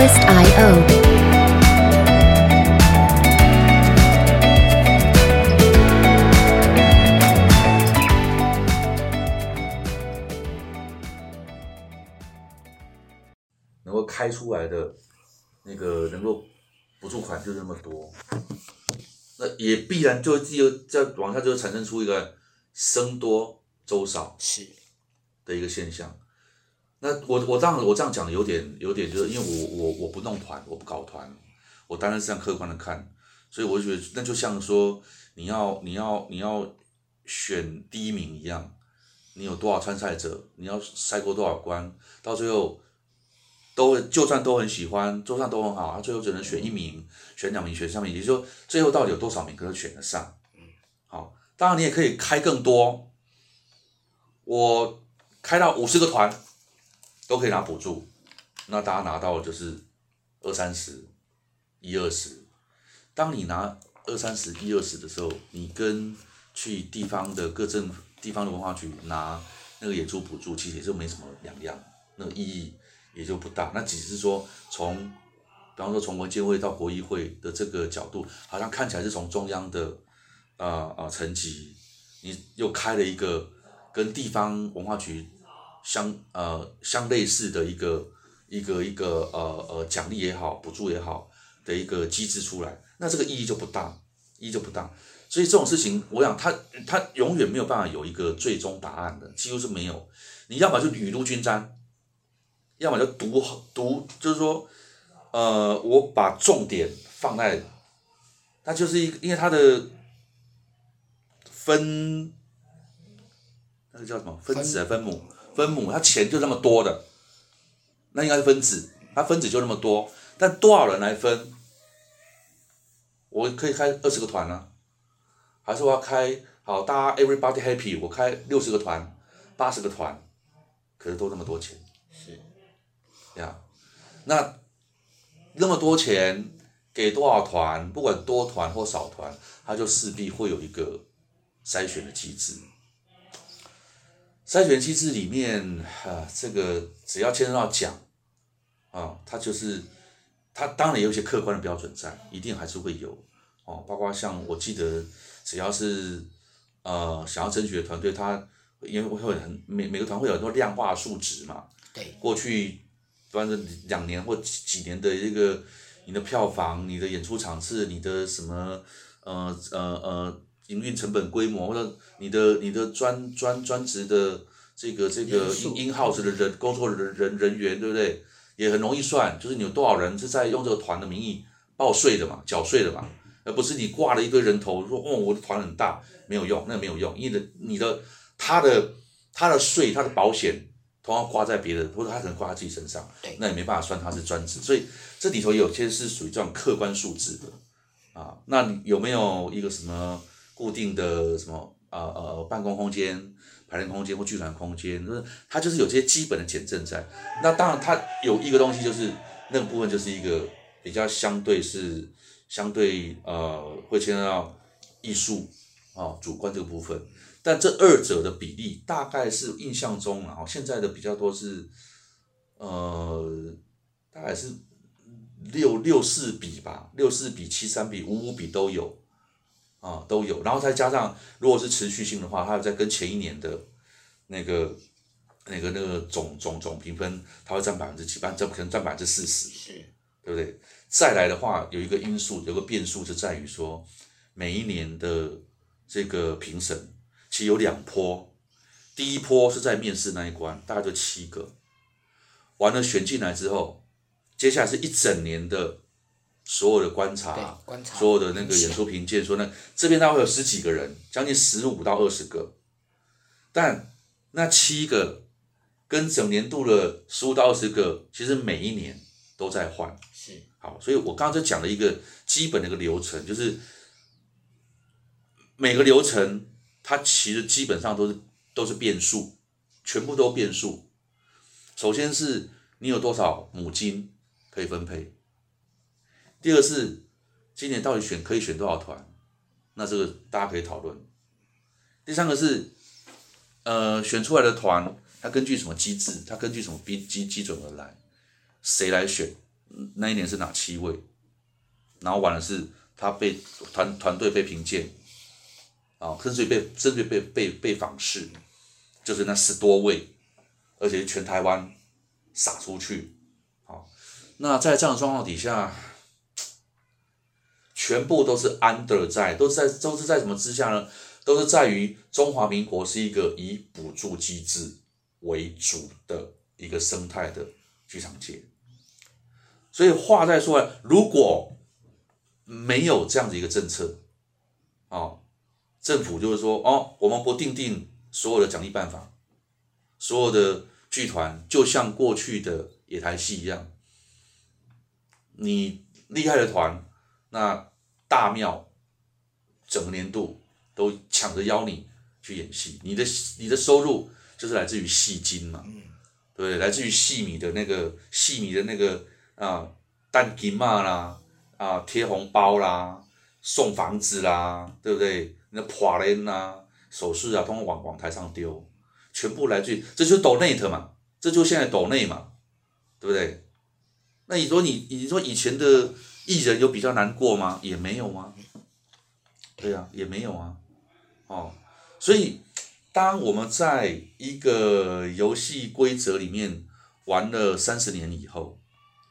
Twist IO. 能够开出来的那个能够补助款就那么多，那也必然就就在往下就产生出一个僧多粥少是的一个现象。那我我这样我这样讲有点有点就是因为我我我不弄团，我不搞团，我当然是这样客观的看，所以我就觉得那就像说你要你要你要选第一名一样，你有多少参赛者，你要筛过多少关，到最后。都就算都很喜欢，就算都很好，他最后只能选一名、选两名、选三名，也就是说最后到底有多少名可能选得上？好，当然你也可以开更多，我开到五十个团都可以拿补助，那大家拿到就是二三十、一二十。当你拿二三十、一二十的时候，你跟去地方的各政地方的文化局拿那个演出补助，其实也就没什么两样，那个意义。也就不大，那只是说从，比方说从文建会到国艺会的这个角度，好像看起来是从中央的，呃呃层级，你又开了一个跟地方文化局相呃相类似的一个一个一个呃呃奖励也好，补助也好的一个机制出来，那这个意义就不大，意义就不大。所以这种事情，我想他他永远没有办法有一个最终答案的，几乎是没有。你要么就雨露均沾。要么就读读，就是说，呃，我把重点放在，它就是一个，因为它的分，那个叫什么分子啊，分母，分母，它钱就那么多的，那应该是分子，它分子就那么多，但多少人来分？我可以开二十个团呢、啊，还是我要开好，大家 everybody happy，我开六十个团，八十个团，可是都那么多钱。是呀，那那么多钱给多少团？不管多团或少团，它就势必会有一个筛选的机制。筛选机制里面，啊，这个只要牵涉到奖，啊，它就是它当然有一些客观的标准在，一定还是会有哦。包括像我记得，只要是呃想要争取的团队，它因为会很每每个团会有很多量化数值嘛。对，过去。反正两年或几几年的一个你的票房、你的演出场次、你的什么呃呃呃营运成本规模，或者你的你的专专专职的这个这个 in house 的人工作人人人员，对不对？也很容易算，就是你有多少人是在用这个团的名义报税的嘛，缴税的嘛，而不是你挂了一堆人头说哦我的团很大，没有用，那没有用，因为你的你的他的他的税他的保险。同样挂在别人，或者他可能挂在自己身上，那也没办法算他是专职，所以这里头有些是属于这种客观数字的啊。那你有没有一个什么固定的什么呃呃办公空间、排练空间或剧团空间？就是它就是有这些基本的减震在。那当然，它有一个东西就是那个部分就是一个比较相对是相对呃会牵扯到艺术啊主观这个部分。但这二者的比例大概是印象中啊，现在的比较多是，呃，大概是六六四比吧，六四比七三比五五比都有，啊都有，然后再加上如果是持续性的话，它在跟前一年的那个那个那个总总总评分，它会占百分之几，百这可能占百分之四十，是，对不对？再来的话，有一个因素，有个变数是在于说，每一年的这个评审。其实有两波，第一波是在面试那一关，大概就七个，完了选进来之后，接下来是一整年的所有的观察，观察。所有的那个演出评鉴，说呢，这边大概会有十几个人，将近十五到二十个，但那七个跟整年度的十五到二十个，其实每一年都在换，是。好，所以我刚刚就讲了一个基本的一个流程，就是每个流程。它其实基本上都是都是变数，全部都变数。首先是你有多少母金可以分配，第二个是今年到底选可以选多少团，那这个大家可以讨论。第三个是，呃，选出来的团它根据什么机制？它根据什么基基基准而来？谁来选？那一年是哪七位，然后完了是他被团团队被评鉴，啊，甚至于被甚至于被被被访视，就是那十多位，而且全台湾撒出去，好，那在这样的状况底下，全部都是 under 在，都是在都是在什么之下呢？都是在于中华民国是一个以补助机制为主的一个生态的剧场界，所以话再说来，如果没有这样的一个政策，哦，政府就是说，哦，我们不定定所有的奖励办法，所有的剧团就像过去的野台戏一样，你厉害的团，那大庙整个年度。都抢着邀你去演戏，你的你的收入就是来自于戏金嘛，对，来自于戏迷的那个戏迷的那个啊，蛋金嘛啦，啊贴红包啦，送房子啦，对不对？那破链啦，首饰啊，通通往往台上丢，全部来自于，这就是 donate 嘛，这就是现在 donate 嘛，对不对？那你说你你说以前的艺人有比较难过吗？也没有吗？对呀、也没有啊。哦，所以当我们在一个游戏规则里面玩了三十年以后，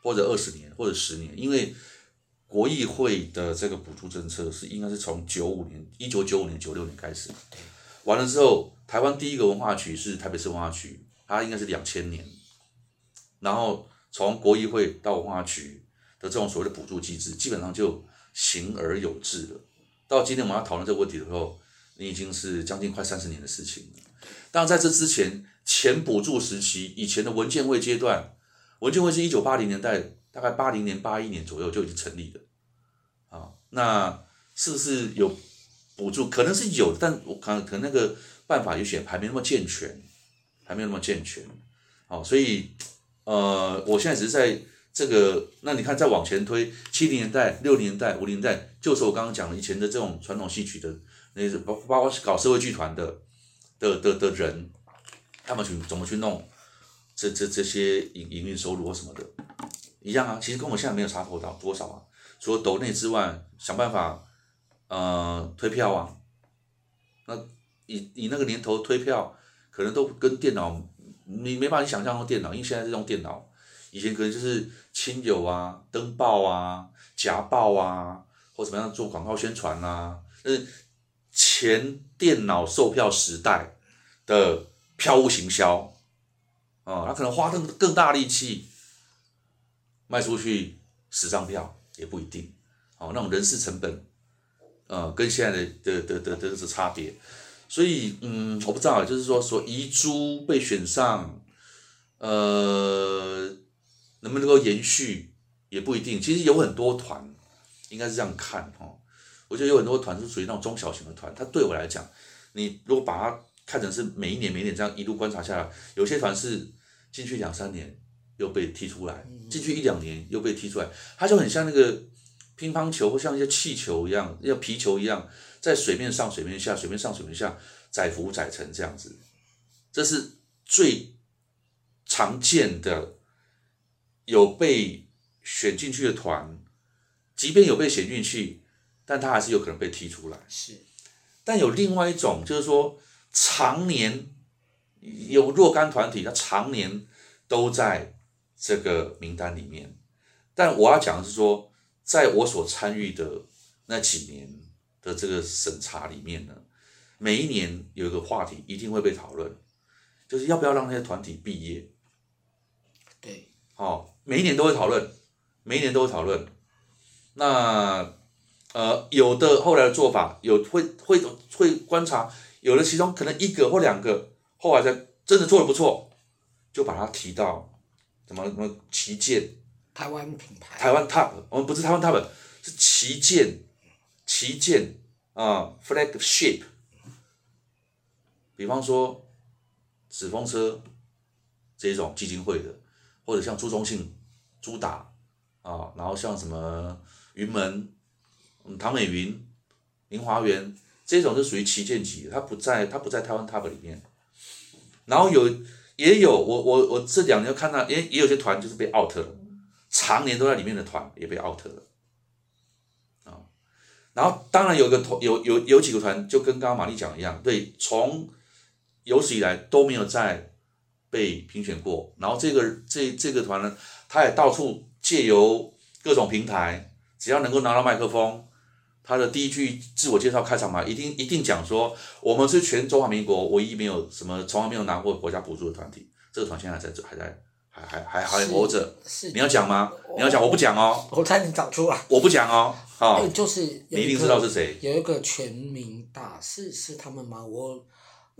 或者二十年，或者十年，因为国议会的这个补助政策是应该是从九五年、一九九五年、九六年开始，完了之后，台湾第一个文化局是台北市文化局，它应该是两千年，然后从国议会到文化局的这种所谓的补助机制，基本上就行而有致了。到今天我们要讨论这个问题的时候。你已经是将近快三十年的事情了，当然在这之前，前补助时期，以前的文件会阶段，文件会是一九八零年代，大概八零年、八一年左右就已经成立了，啊，那是不是有补助？可能是有，但我看可能那个办法有些还没那么健全，还没有那么健全，好，所以呃，我现在只是在这个，那你看再往前推，七零年代、六零年代、五零年代，就是我刚刚讲的以前的这种传统戏曲的。那包包括搞社会剧团的的的的人，他们去怎么去弄这这这些营营运收入或什么的，一样啊，其实跟我现在没有差多少多少啊。除了抖内之外，想办法呃推票啊。那以以那个年头推票，可能都跟电脑你没办法想象用电脑，因为现在是用电脑，以前可能就是亲友啊登报啊夹报啊，或怎么样做广告宣传啊，是。前电脑售票时代的票务行销，啊、他可能花更更大力气卖出去十张票也不一定，哦，那种人事成本，呃，跟现在的的的的的差别，所以嗯，我不知道，就是说说遗珠被选上，呃，能不能够延续也不一定，其实有很多团应该是这样看哈。我觉得有很多团是属于那种中小型的团，它对我来讲，你如果把它看成是每一年每一年这样一路观察下来，有些团是进去两三年又被踢出来，进去一两年又被踢出来，它就很像那个乒乓球或像一些气球一样，像皮球一样，在水面上、水面下、水面上、水面下载浮载沉这样子，这是最常见的有被选进去的团，即便有被选进去。但他还是有可能被踢出来。是，但有另外一种，就是说，常年有若干团体，他常年都在这个名单里面。但我要讲的是说，在我所参与的那几年的这个审查里面呢，每一年有一个话题一定会被讨论，就是要不要让那些团体毕业。对，好，每一年都会讨论，每一年都会讨论。那。呃，有的后来的做法有会会会观察，有的其中可能一个或两个后来在真的做的不错，就把它提到什么什么旗舰，台湾品牌，台湾 top，我们不是台湾 top，是旗舰，旗舰啊，flagship，比方说纸风车这种基金会的，或者像朱宗庆、朱打啊，然后像什么云门。唐美云、林华园这种是属于旗舰级，它不在它不在台湾 TOP 里面。然后有也有我我我这两年看到，也也有些团就是被 out 了，常年都在里面的团也被 out 了，啊、然后当然有个团有有有几个团就跟刚刚玛丽讲一样，对，从有史以来都没有在被评选过，然后这个这这个团呢，他也到处借由各种平台，只要能够拿到麦克风，他的第一句自我介绍开场嘛，一定一定讲说，我们是全中华民国唯一没有什么从来没有拿过国家补助的团体，这个团现在还在还在。还还还还活着，是你要讲吗？你要讲，我不讲哦。我猜你找出来，我不讲哦。好，就是你一定知道是谁。有一个全民大是是他们吗？我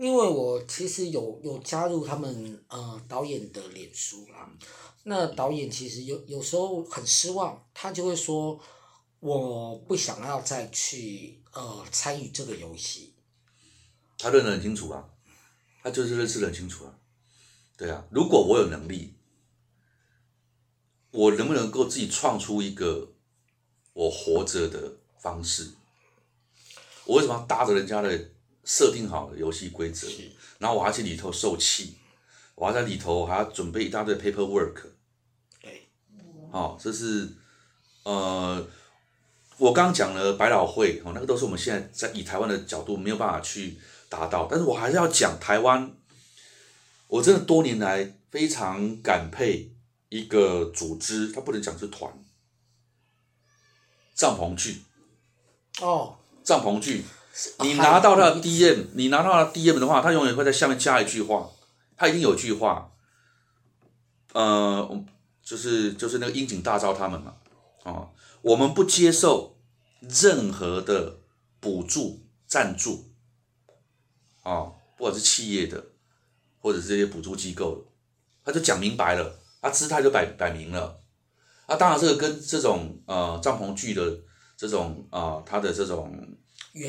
因为我其实有有加入他们呃导演的脸书啦。那导演其实有有时候很失望，他就会说我不想要再去呃参与这个游戏。他认得很清楚啊，他就是认识得很清楚啊。对啊，如果我有能力。我能不能够自己创出一个我活着的方式？我为什么要搭着人家的设定好的游戏规则？然后我还去里头受气，我还在里头还要准备一大堆 paperwork。对，好，这是呃，我刚刚讲了百老汇哦，那个都是我们现在在以台湾的角度没有办法去达到，但是我还是要讲台湾，我真的多年来非常感佩。一个组织，它不能讲是团。帐篷剧，哦，帐篷剧，你拿到他的 DM，你。拿到他的 DM 的话，他永远会在下面加一句话，他一定有句话，呃，就是就是那个樱井大昭他们嘛，啊、哦，我们不接受任何的补助赞助，啊、哦，不管是企业的，或者是这些补助机构的，他就讲明白了。他，姿态就摆摆明了，啊，当然这个跟这种呃帐篷剧的这种啊，它、呃、的这种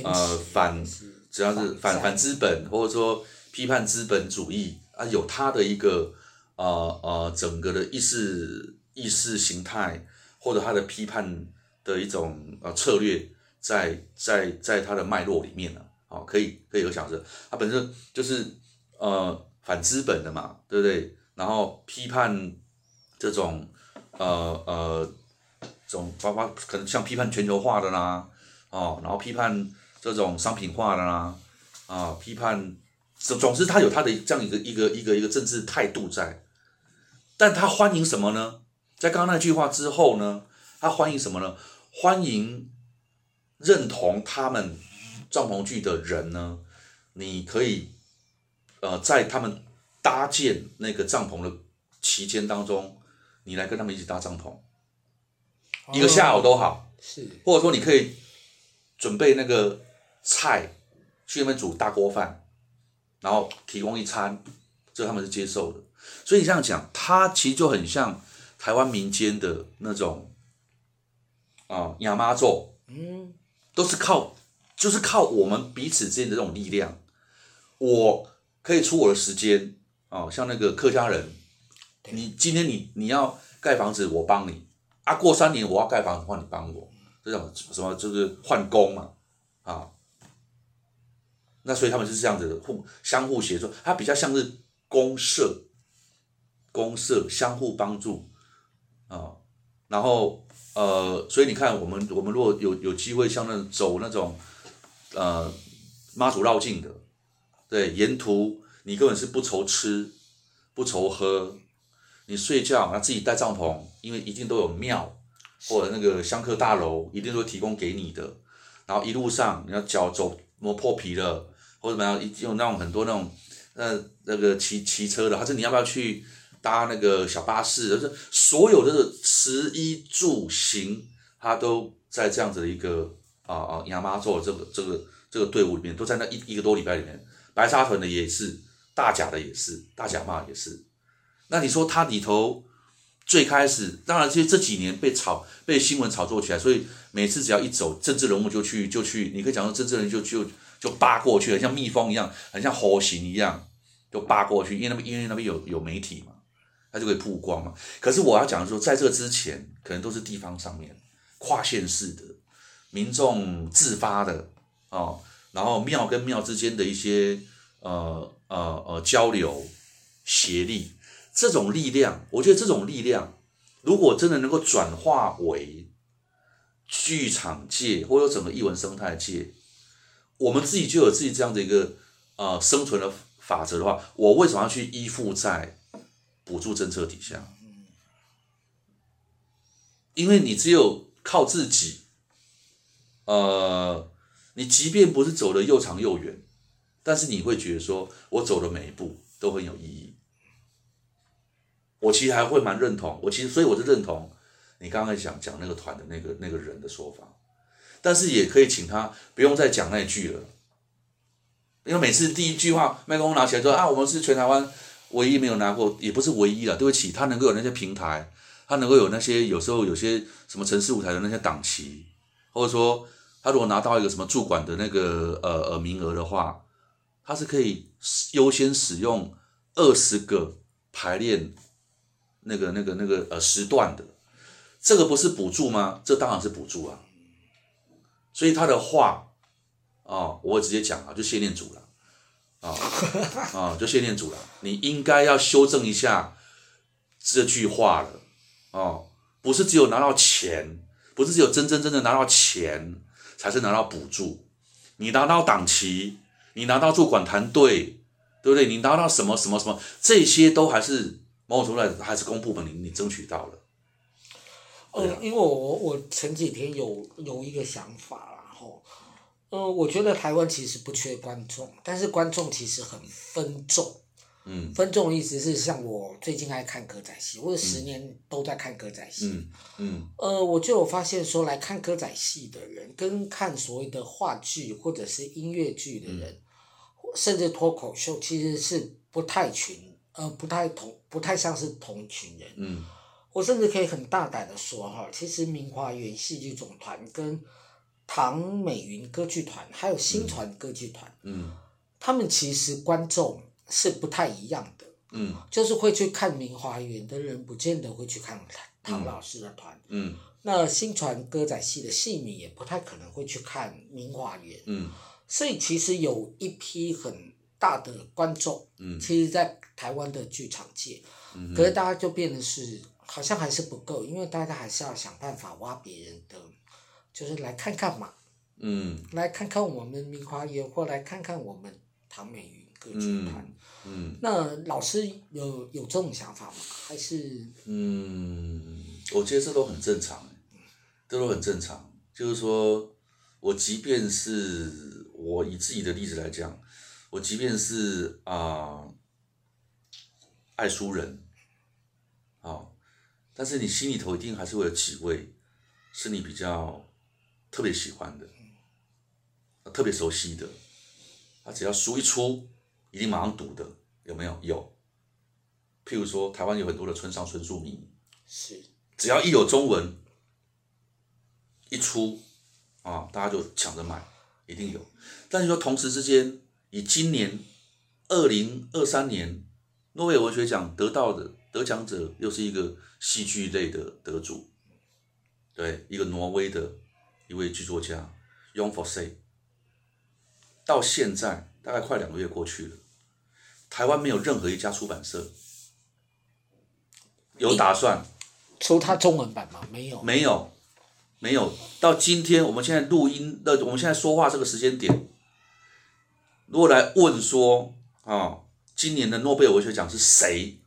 呃反，只要是反反资本或者说批判资本主义啊，有它的一个呃呃整个的意识意识形态或者它的批判的一种呃策略在在在它的脉络里面呢，啊、哦，可以可以有想着，它本身就是呃反资本的嘛，对不对？然后批判。这种，呃呃，这种包括可能像批判全球化的啦，哦，然后批判这种商品化的啦，啊，批判，总总之他有他的这样一个一个一个一个政治态度在，但他欢迎什么呢？在刚刚那句话之后呢，他欢迎什么呢？欢迎认同他们帐篷剧的人呢，你可以，呃，在他们搭建那个帐篷的期间当中。你来跟他们一起搭帐篷，一个下午都好，是，或者说你可以准备那个菜，去那边煮大锅饭，然后提供一餐，这他们是接受的。所以你这样讲，它其实就很像台湾民间的那种啊，亚妈咒，嗯，都是靠，就是靠我们彼此之间的这种力量。我可以出我的时间啊，像那个客家人。你今天你你要盖房子，我帮你啊。过三年我要盖房子，换你帮我，这种什么就是换工嘛，啊。那所以他们是这样子的互相互协作，它比较像是公社，公社相互帮助啊。然后呃，所以你看我们我们如果有有机会像那走那种呃妈祖绕境的，对，沿途你根本是不愁吃不愁喝。你睡觉，那自己带帐篷，因为一定都有庙或者那个香客大楼，一定会提供给你的。然后一路上你要脚走磨破皮了，或者怎么样，用那种很多那种呃那个骑骑车的，还是你要不要去搭那个小巴士？就是所有的食衣住行，它都在这样子的一个啊啊亚妈座这个这个这个队伍里面，都在那一一个多礼拜里面。白沙屯的也是，大甲的也是，大甲嘛也是。那你说它里头最开始，当然其实这几年被炒、被新闻炒作起来，所以每次只要一走，政治人物就去就去，你可以讲说政治人就就就扒过去了，像蜜蜂一样，很像猴形一样，就扒过去，因为那边因为那边有有媒体嘛，它就可以曝光嘛。可是我要讲说，在这之前，可能都是地方上面跨县市的民众自发的哦，然后庙跟庙之间的一些呃呃呃交流协力。这种力量，我觉得这种力量如果真的能够转化为剧场界或者整个艺文生态界，我们自己就有自己这样的一个呃生存的法则的话，我为什么要去依附在补助政策底下？因为你只有靠自己，呃，你即便不是走的又长又远，但是你会觉得说我走的每一步都很有意义。我其实还会蛮认同，我其实所以我是认同你刚才讲讲那个团的那个那个人的说法，但是也可以请他不用再讲那句了，因为每次第一句话麦克风拿起来说啊，我们是全台湾唯一没有拿过，也不是唯一了，对不起，他能够有那些平台，他能够有那些有时候有些什么城市舞台的那些档期，或者说他如果拿到一个什么驻馆的那个呃呃名额的话，他是可以优先使用二十个排练。那个、那个、那个呃时段的，这个不是补助吗？这当然是补助啊。所以他的话啊、哦，我直接讲啊，就谢念祖了啊啊，就谢念祖了。你应该要修正一下这句话了哦，不是只有拿到钱，不是只有真真正正拿到钱才是拿到补助。你拿到档期，你拿到驻管团队，对不对？你拿到什么什么什么，这些都还是。某种程度来还是公部门你你争取到了。呃，因为我我前几天有有一个想法，然后，呃，我觉得台湾其实不缺观众，但是观众其实很分众。嗯。分众的意思是，像我最近爱看歌仔戏，我十年都在看歌仔戏。嗯。嗯。呃，我就有发现说，来看歌仔戏的人，跟看所谓的话剧或者是音乐剧的人，嗯、甚至脱口秀，其实是不太群。呃，不太同，不太像是同群人。嗯，我甚至可以很大胆的说哈，其实明华园戏剧总团跟唐美云歌剧团还有新传歌剧团，嗯，嗯，他们其实观众是不太一样的。嗯，就是会去看明华园的人，不见得会去看唐老师的团。嗯，那新传歌仔戏的戏迷也不太可能会去看明华园。嗯，所以其实有一批很大的观众，嗯，其实，在台湾的剧场界，嗯，可是大家就变得是好像还是不够，因为大家还是要想办法挖别人的，就是来看看嘛，嗯，来看看我们明华园，或来看看我们唐美云歌剧团，嗯，那老师有有这种想法吗？还是？嗯，我觉得这都很正常，这都很正常。就是说，我即便是我以自己的例子来讲。我即便是啊、呃，爱书人，啊、哦，但是你心里头一定还是会有几位，是你比较特别喜欢的，特别熟悉的，他只要书一出，一定马上读的，有没有？有。譬如说，台湾有很多的村上春树迷，是，只要一有中文一出，啊，大家就抢着买，一定有。但是说同时之间。以今年二零二三年诺贝尔文学奖得到的得奖者，又是一个戏剧类的得主，对，一个挪威的一位剧作家 Jon Fosse。到现在大概快两个月过去了，台湾没有任何一家出版社有打算出他中文版吗？没有，没有，没有。到今天我们现在录音的，我们现在说话这个时间点。如果来问说啊，今年的诺贝尔文学奖是谁？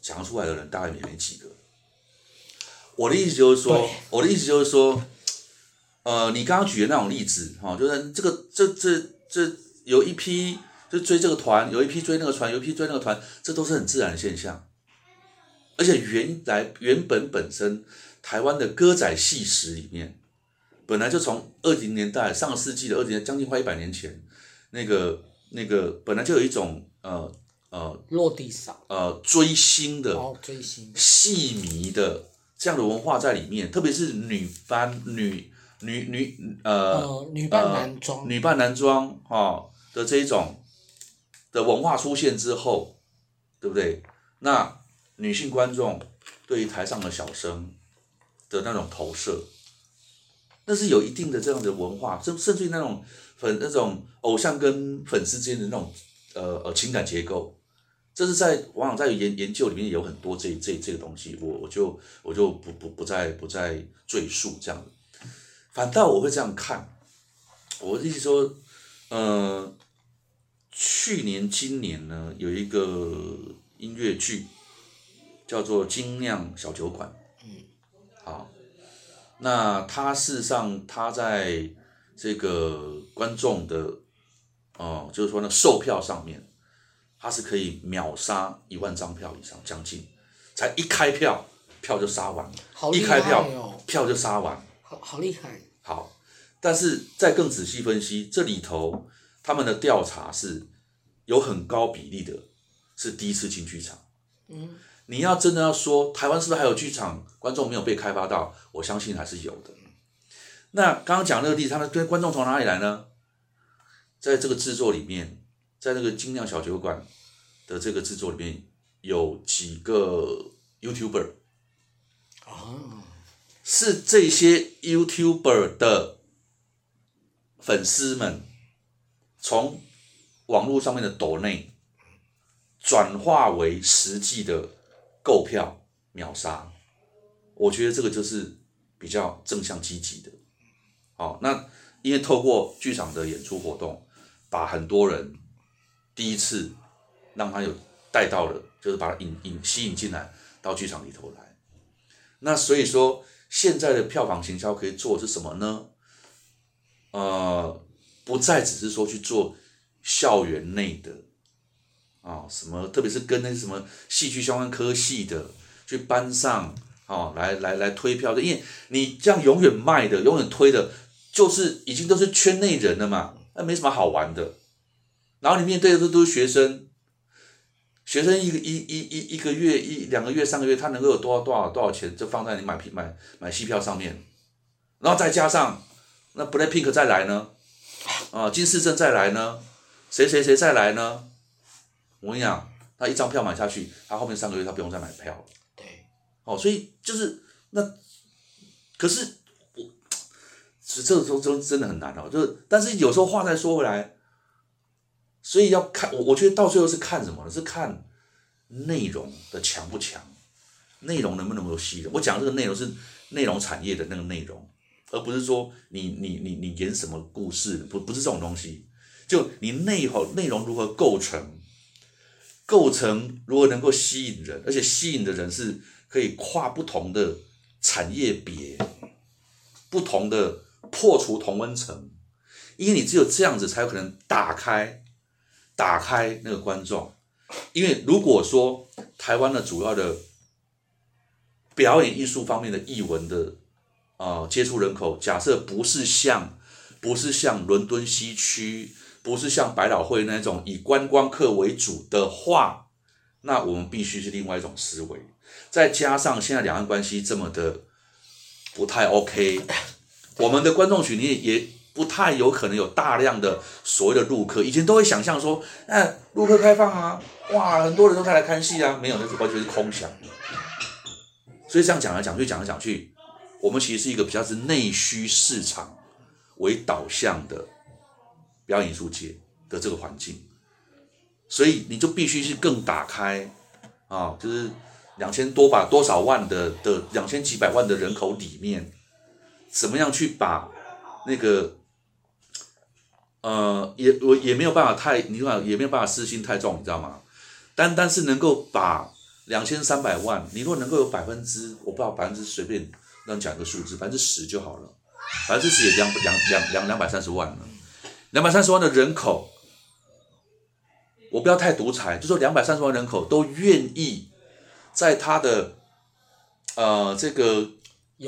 讲出来的人大概也没几个。我的意思就是说，我的意思就是说，呃，你刚刚举的那种例子哈，就是这个这这这有一批就追这个团，有一批追那个团，有一批追那个团，这都是很自然的现象。而且原来原本本身台湾的歌仔戏史里面，本来就从二零年代上个世纪的二零年，将近快一百年前。那个那个本来就有一种呃呃落地上呃追星的哦追星戏迷的这样的文化在里面，特别是女扮女女女呃，呃女扮男装、呃、女扮男装哈、哦、的这一种的文化出现之后，对不对？那女性观众对于台上的小生的那种投射，那是有一定的这样的文化，甚甚至于那种。粉那种偶像跟粉丝之间的那种呃呃情感结构，这是在往往在研研究里面有很多这这这个东西，我我就我就不不不再不再赘述这样。反倒我会这样看，我的意思说，呃，去年今年呢有一个音乐剧叫做《精酿小酒馆》，嗯，好，那它事实上它在这个观众的哦、呃，就是说呢售票上面。它是可以秒杀一万张票以上，将近，才一开票，票就杀完，好一开票，哦、票就杀完，好好厉害。好，但是再更仔细分析，这里头他们的调查是有很高比例的，是第一次进剧场。嗯，你要真的要说台湾是不是还有剧场观众没有被开发到？我相信还是有的。那刚刚讲那个例子，他们跟观众从哪里来呢？在这个制作里面。在那个精酿小酒馆的这个制作里面，有几个 YouTuber，是这些 YouTuber 的粉丝们从网络上面的抖内转化为实际的购票秒杀，我觉得这个就是比较正向积极的。好，那因为透过剧场的演出活动，把很多人。第一次让他有带到了，就是把他引引吸引进来到剧场里头来。那所以说，现在的票房行销可以做是什么呢？呃，不再只是说去做校园内的啊、什么，特别是跟那什么戏剧相关科系的去班上啊、来来来推票的，因为你这样永远卖的、永远推的，就是已经都是圈内人了嘛，那没什么好玩的。然后你面对的都都是学生，学生一个一一一一个月一两个月三个月，他能够有多少多少多少钱，就放在你买票买买戏票上面，然后再加上那 BLACKPINK 再来呢，啊金世正再来呢，谁谁谁再来呢？我跟你讲，他一张票买下去，他后面三个月他不用再买票了。对，哦，所以就是那，可是我，这个时候真真的很难哦，就是但是有时候话再说回来。所以要看我，我觉得到最后是看什么呢？是看内容的强不强，内容能不能够吸引。我讲这个内容是内容产业的那个内容，而不是说你你你你演什么故事，不不是这种东西。就你内好内容如何构成，构成如何能够吸引人，而且吸引的人是可以跨不同的产业别，不同的破除同温层，因为你只有这样子才有可能打开。打开那个观众，因为如果说台湾的主要的表演艺术方面的艺文的啊、呃、接触人口，假设不是像不是像伦敦西区，不是像百老汇那种以观光客为主的话，那我们必须是另外一种思维。再加上现在两岸关系这么的不太 OK，我们的观众群也也。不太有可能有大量的所谓的陆客，以前都会想象说，哎，陆客开放啊，哇，很多人都开来看戏啊，没有，那是完全是空想。所以这样讲来讲去，讲来讲去，我们其实是一个比较是内需市场为导向的表演艺术界的这个环境，所以你就必须是更打开啊，就是两千多把多少万的的两千几百万的人口里面，怎么样去把那个。呃，也我也没有办法太，你看也没有办法私心太重，你知道吗？单单是能够把两千三百万，你如果能够有百分之，我不知道百分之随便让讲一个数字，百分之十就好了，百分之十也两两两两两百三十万了，两百三十万的人口，我不要太独裁，就说两百三十万人口都愿意在他的呃这个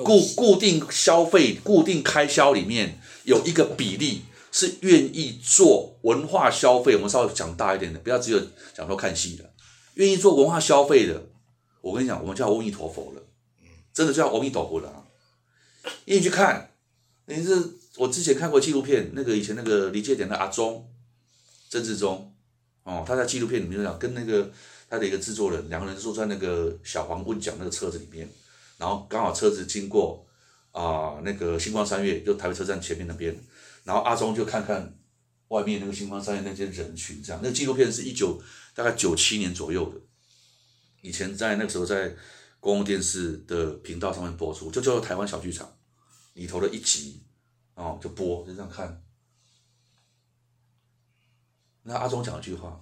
固固定消费、固定开销里面有一个比例。是愿意做文化消费，我们稍微讲大一点的，不要只有讲说看戏的，愿意做文化消费的，我跟你讲，我们叫阿弥陀佛了，真的叫阿弥陀佛了啊！因为你去看，你是我之前看过纪录片，那个以前那个离界点的阿忠，曾志忠，哦，他在纪录片里面讲，跟那个他的一个制作人，两个人坐在那个小黄棍讲那个车子里面，然后刚好车子经过啊、那个星光三月，就台北车站前面那边。然后阿忠就看看外面那个星光三月那些人群这样。那个纪录片是一九大概九七年左右的，以前在那个时候在公共电视的频道上面播出，就叫做台湾小剧场里头的一集，哦，就播就这样看。那阿中讲一句话，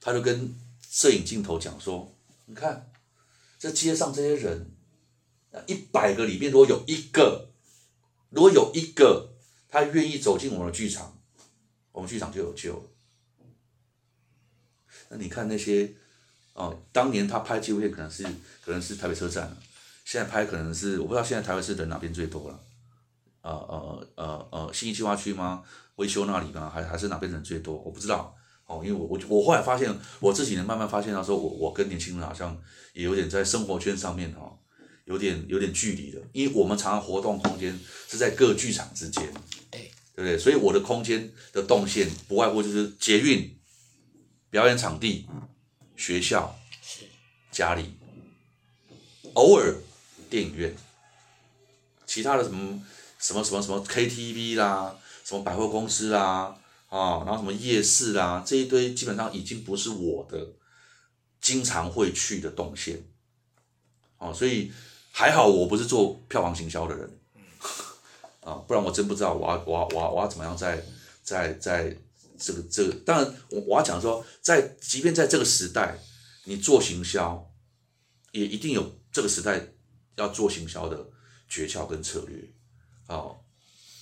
他就跟摄影镜头讲说：“你看，这街上这些人，一百个里面如果有一个，如果有一个他愿意走进我们的剧场，我们剧场就有救了。那你看那些，哦，当年他拍纪录片可能是可能是台北车站，现在拍可能是我不知道现在台北市人哪边最多了，呃呃呃呃，信义计划区吗？”维修那里吗？还还是哪边人最多？我不知道哦，因为我我我后来发现，我这几年慢慢发现到说，我我跟年轻人好像也有点在生活圈上面哦，有点有点距离的，因为我们常常活动空间是在各剧场之间，对不对？所以我的空间的动线不外乎就是捷运、表演场地、学校、家里，偶尔电影院，其他的什么什么什么什么 KTV 啦。什么百货公司啦，啊，然后什么夜市啦，这一堆基本上已经不是我的经常会去的动线，哦，所以还好我不是做票房行销的人，啊，不然我真不知道我要我要我要我要怎么样在在在这个这个，当然我我要讲说，在即便在这个时代，你做行销也一定有这个时代要做行销的诀窍跟策略，啊。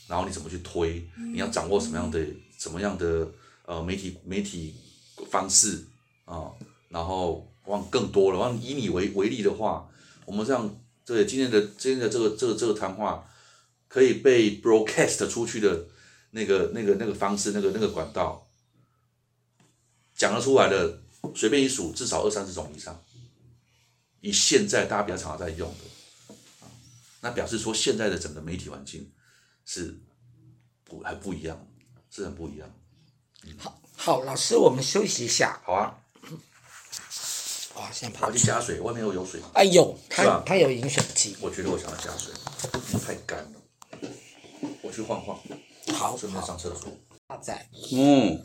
然后你怎么去推？你要掌握什么样的、什么样的呃媒体媒体方式啊、哦？然后往更多了，往以你为为例的话，我们这样对今天的今天的这个这个这个谈话可以被 broadcast 出去的那个那个那个方式，那个那个管道讲得出来的，随便一数，至少二三十种以上。以现在大家比较常常在用的，那表示说现在的整个媒体环境。是不很不一样，是很不一样。嗯、好，好，老师，我们休息一下。好啊。哇，现在跑去加水，外面有有水。哎呦，它它有饮水机。我觉得我想要加水，太干了。我去晃晃。好，顺便上厕所。嗯。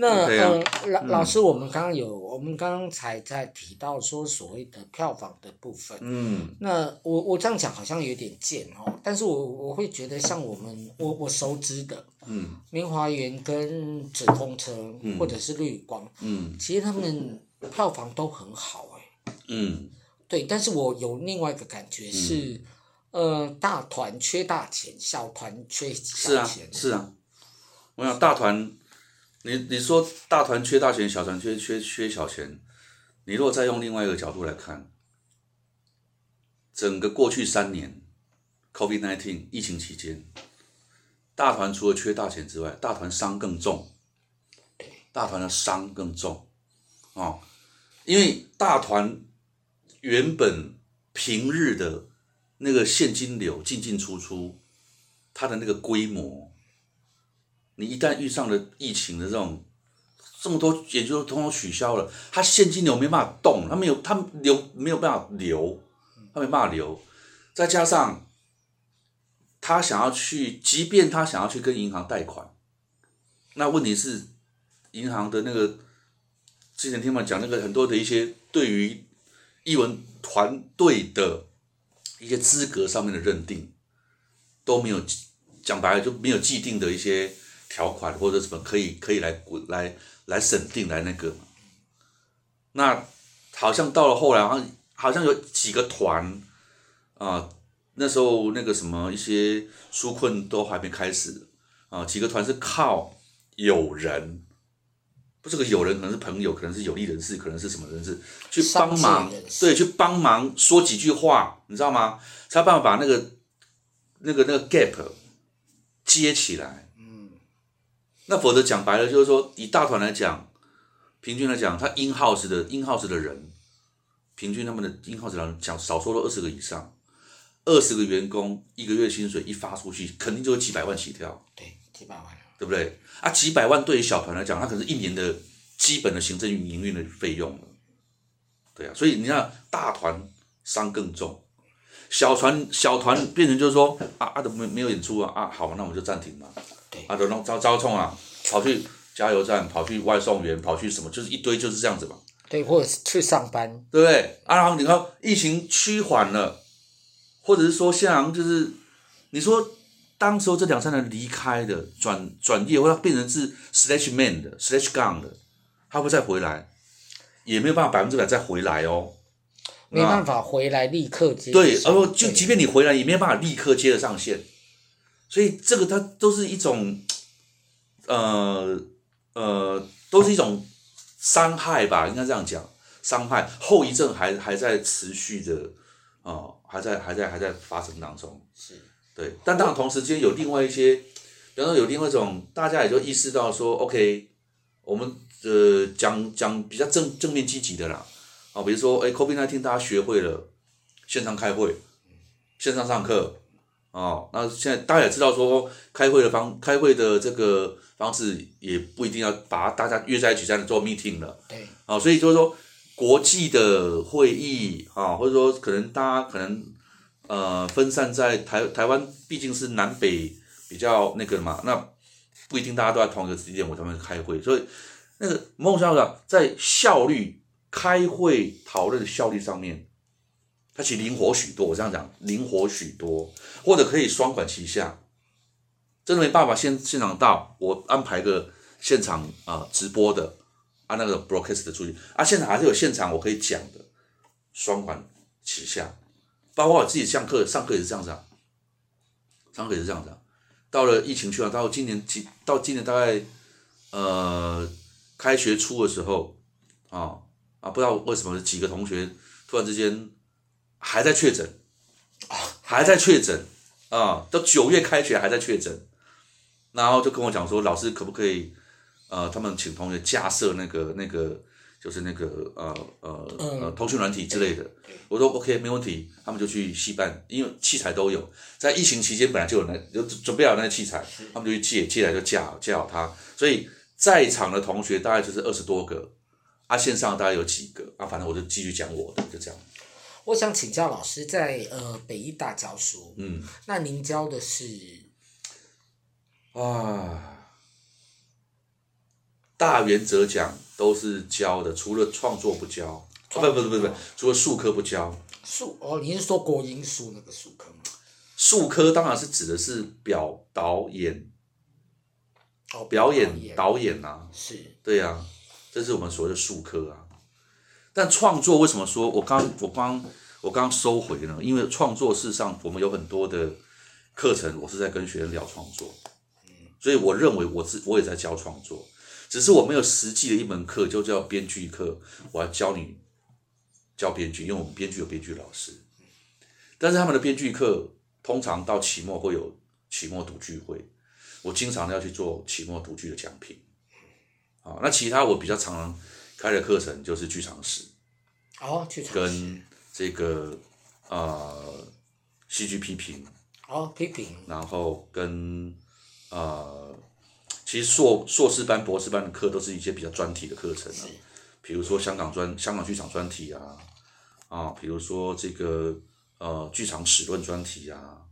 那嗯，老老师，我们刚刚有，我们刚才在提到说所谓的票房的部分。嗯。那我我这样讲好像有点贱哦，但是我我会觉得像我们我我熟知的，嗯，明华园跟纸风车，嗯，或者是绿光，嗯，其实他们票房都很好哎。嗯。对，但是我有另外一个感觉是，呃，大团缺大钱，小团缺小钱。是啊，是啊。我想大团。你你说大团缺大钱，小团缺缺缺小钱，你如果再用另外一个角度来看，整个过去三年，COVID-19 疫情期间，大团除了缺大钱之外，大团伤更重，大团的伤更重，哦，因为大团原本平日的那个现金流进进出出，它的那个规模。你一旦遇上了疫情的这种，这么多也就通通取消了，他现金流没办法动，他没有，他流没有办法流，他没办法流，再加上他想要去，即便他想要去跟银行贷款，那问题是银行的那个之前听他们讲那个很多的一些对于艺文团队的一些资格上面的认定都没有，讲白了就没有既定的一些。条款或者什么可以可以来来来审定来那个嘛，那好像到了后来，好像好像有几个团啊，那时候那个什么一些纾困都还没开始啊，几个团是靠友人，不，是个友人可能是朋友，可能是有利人士，可能是什么人士去帮忙，对，去帮忙说几句话，你知道吗？才有办法把那个那个那个 gap 接起来。嗯那否则讲白了，就是说，以大团来讲，平均来讲，他 in house 的 in house 的人，平均他们的 in house 的人讲少说都二十个以上，二十个员工一个月薪水一发出去，肯定就有几百万起跳。对，几百万，对不对？啊，几百万对于小团来讲，它可能是一年的基本的行政营运的费用了。对啊，所以你看，大团伤更重，小团小团变成就是说啊啊都没没有演出啊啊，好，那我们就暂停嘛。啊，都弄招招冲啊！跑去加油站，跑去外送员，跑去什么，就是一堆就是这样子嘛。对，或者是去上班，对不对？啊，然后你看疫情趋缓了，或者是说像就是你说当时候这两三年离开的转转业，或者变成是 slash man 的 slash gun 的，他会再回来，也没有办法百分之百再回来哦。没办法回来立刻接。对，然后就即便你回来，也没有办法立刻接得上线。所以这个它都是一种，呃呃，都是一种伤害吧，应该这样讲，伤害后遗症还还在持续的，啊、呃，还在还在还在发生当中。是，对，但当然同时间有另外一些，比方说有另外一种，大家也就意识到说，OK，我们呃讲讲比较正正面积极的啦。啊，比如说，哎，COVID-19 大家学会了线上开会，线上上课，哦，那现在大家也知道说，开会的方，开会的这个方式也不一定要把大家约在一起在那做 meeting 了，对，啊，所以就是说，国际的会议啊，或者说可能大家可能呃分散在台台湾，毕竟是南北比较那个嘛，那不一定大家都在同一个时间我他们开会，所以那个孟校长在效率。开会讨论的效率上面，他其实灵活许多。我这样讲，灵活许多，或者可以双管齐下。真的没办法现现场到，我安排个现场啊、直播的，按、啊、那个 broadcast 的出去啊，现场还是有现场我可以讲的，双管齐下。包括我自己上课，上课也是这样子啊，上课也是这样子啊。到了疫情去了，到今年几到今年大概呃开学初的时候啊。啊，不知道为什么几个同学突然之间还在确诊，还在确诊啊，到九月开学还在确诊，然后就跟我讲说，老师可不可以呃，他们请同学架设那个那个就是那个呃呃呃通讯软体之类的，我说 OK 没问题，他们就去戏办，因为器材都有，在疫情期间本来就有那就准备好那些器材，他们就去借，借来就架好架好它，所以在场的同学大概就是二十多个。啊，线上大概有几个啊？反正我就继续讲我的，就这样。我想请教老师在，在呃北医大教书，嗯，那您教的是啊，大原则讲都是教的，除了创作不教，哦，不不不不不，除了术科不教。术哦，你是说国英数那个术科吗？术科当然是指的是表导演，哦，表演导演啊，是，对呀，啊。这是我们所谓的术科啊，但创作为什么说我刚我刚我刚收回呢？因为创作事实上我们有很多的课程，我是在跟学生聊创作，所以我认为我是我也在教创作，只是我没有实际的一门课就叫编剧课，我要教你教编剧，因为我们编剧有编剧老师，但是他们的编剧课通常到期末会有期末读剧会，我经常要去做期末读剧的讲评。啊，那其他我比较常开的课程就是剧场史，哦，剧场史。跟这个呃戏剧批评，哦，批评，然后跟呃，其实硕硕士班、博士班的课都是一些比较专题的课程啊，比如说香港专香港剧场专题啊，啊，比如说这个呃剧场史论专题啊，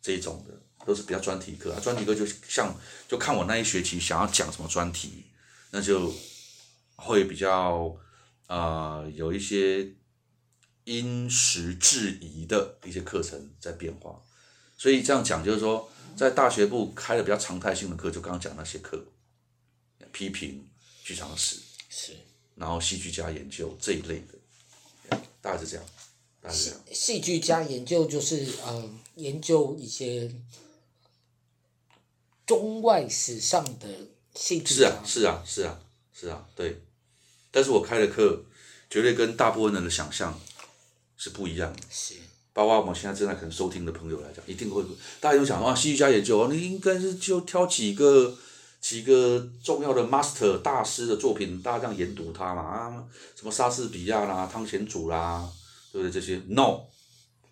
这一种的都是比较专题课啊，专题课就像就看我那一学期想要讲什么专题。那就会比较啊、呃，有一些因时制宜的一些课程在变化，所以这样讲就是说，在大学部开的比较常态性的课，就刚刚讲那些课，批评、剧场史是，然后戏剧家研究这一类的，大概是这样，大概是这样。戏剧家研究就是嗯、呃，研究一些中外史上的戏剧。是啊，是啊，是啊，是啊，对。但是我开的课绝对跟大部分人的想象是不一样的。是。包括我们现在正在可能收听的朋友来讲，一定会，大家都想啊，戏剧家研究，你应该是就挑几个几个重要的 master 大师的作品，大家这样研读它嘛啊，什么莎士比亚啦、汤显祖啦，对不对？这些 no，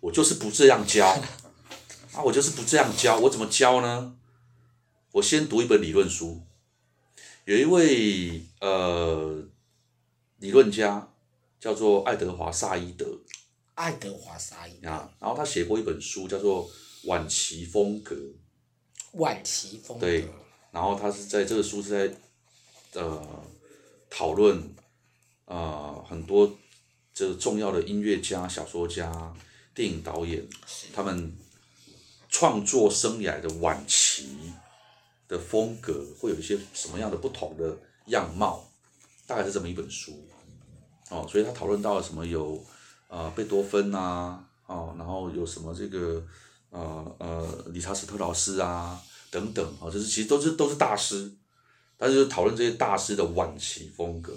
我就是不这样教 啊，我就是不这样教，我怎么教呢？我先读一本理论书。有一位呃理论家叫做爱德华萨伊德，爱德华沙伊啊，然后他写过一本书叫做《晚期风格》，晚期风格，对，然然后他是在这个书是在呃讨论啊、呃、很多这个重要的音乐家、小说家、电影导演他们创作生涯的晚期的风格会有一些什么样的不同的样貌，大概是这么一本书。哦，所以他讨论到了什么有呃贝多芬啊，哦，然后有什么这个呃呃理查斯特劳斯啊。等等啊，就是其实都是都是大师，但是讨论这些大师的晚期风格，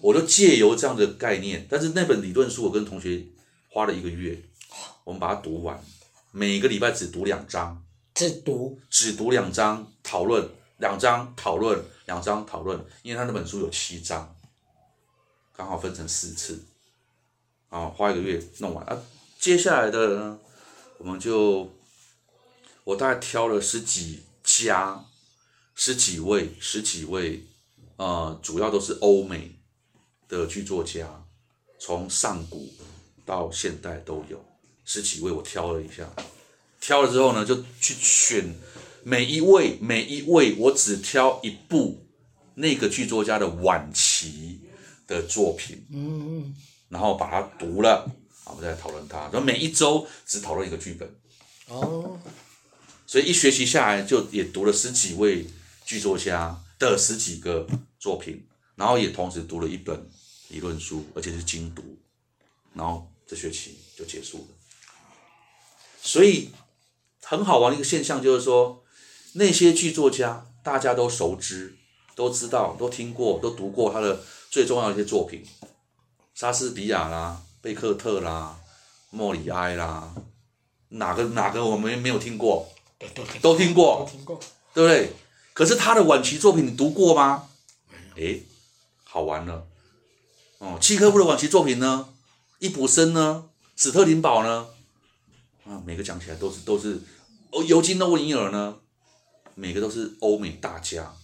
我都借由这样的概念，但是那本理论书我跟同学花了一个月，我们把它读完，每个礼拜只读两章，只读只读两章，讨论两章，讨论两章，讨论，因为他那本书有七章，刚好分成四次，啊，花一个月弄完啊，接下来的呢，我们就。我大概挑了十几家，十几位，十几位，呃，主要都是欧美的剧作家，从上古到现代都有十几位。我挑了一下，挑了之后呢，就去选每一位，每一位，我只挑一部那个剧作家的晚期的作品，嗯，然后把它读了，我们再来讨论它。然后每一周只讨论一个剧本，哦。所以一学期下来，就也读了十几位剧作家的十几个作品，然后也同时读了一本理论书，而且是精读，然后这学期就结束了。所以很好玩的一个现象就是说，那些剧作家大家都熟知，都知道，都听过，都读过他的最重要的一些作品，莎士比亚啦、贝克特啦、莫里埃啦，哪个哪个我们没有听过？都听过，都听过，对不对？可是他的晚期作品你读过吗？哎，好玩了。哦，契诃夫的晚期作品呢？易卜生呢？史特林堡呢？啊，每个讲起来都是都是哦，尤金·诺尼尔呢？每个都是欧美大家。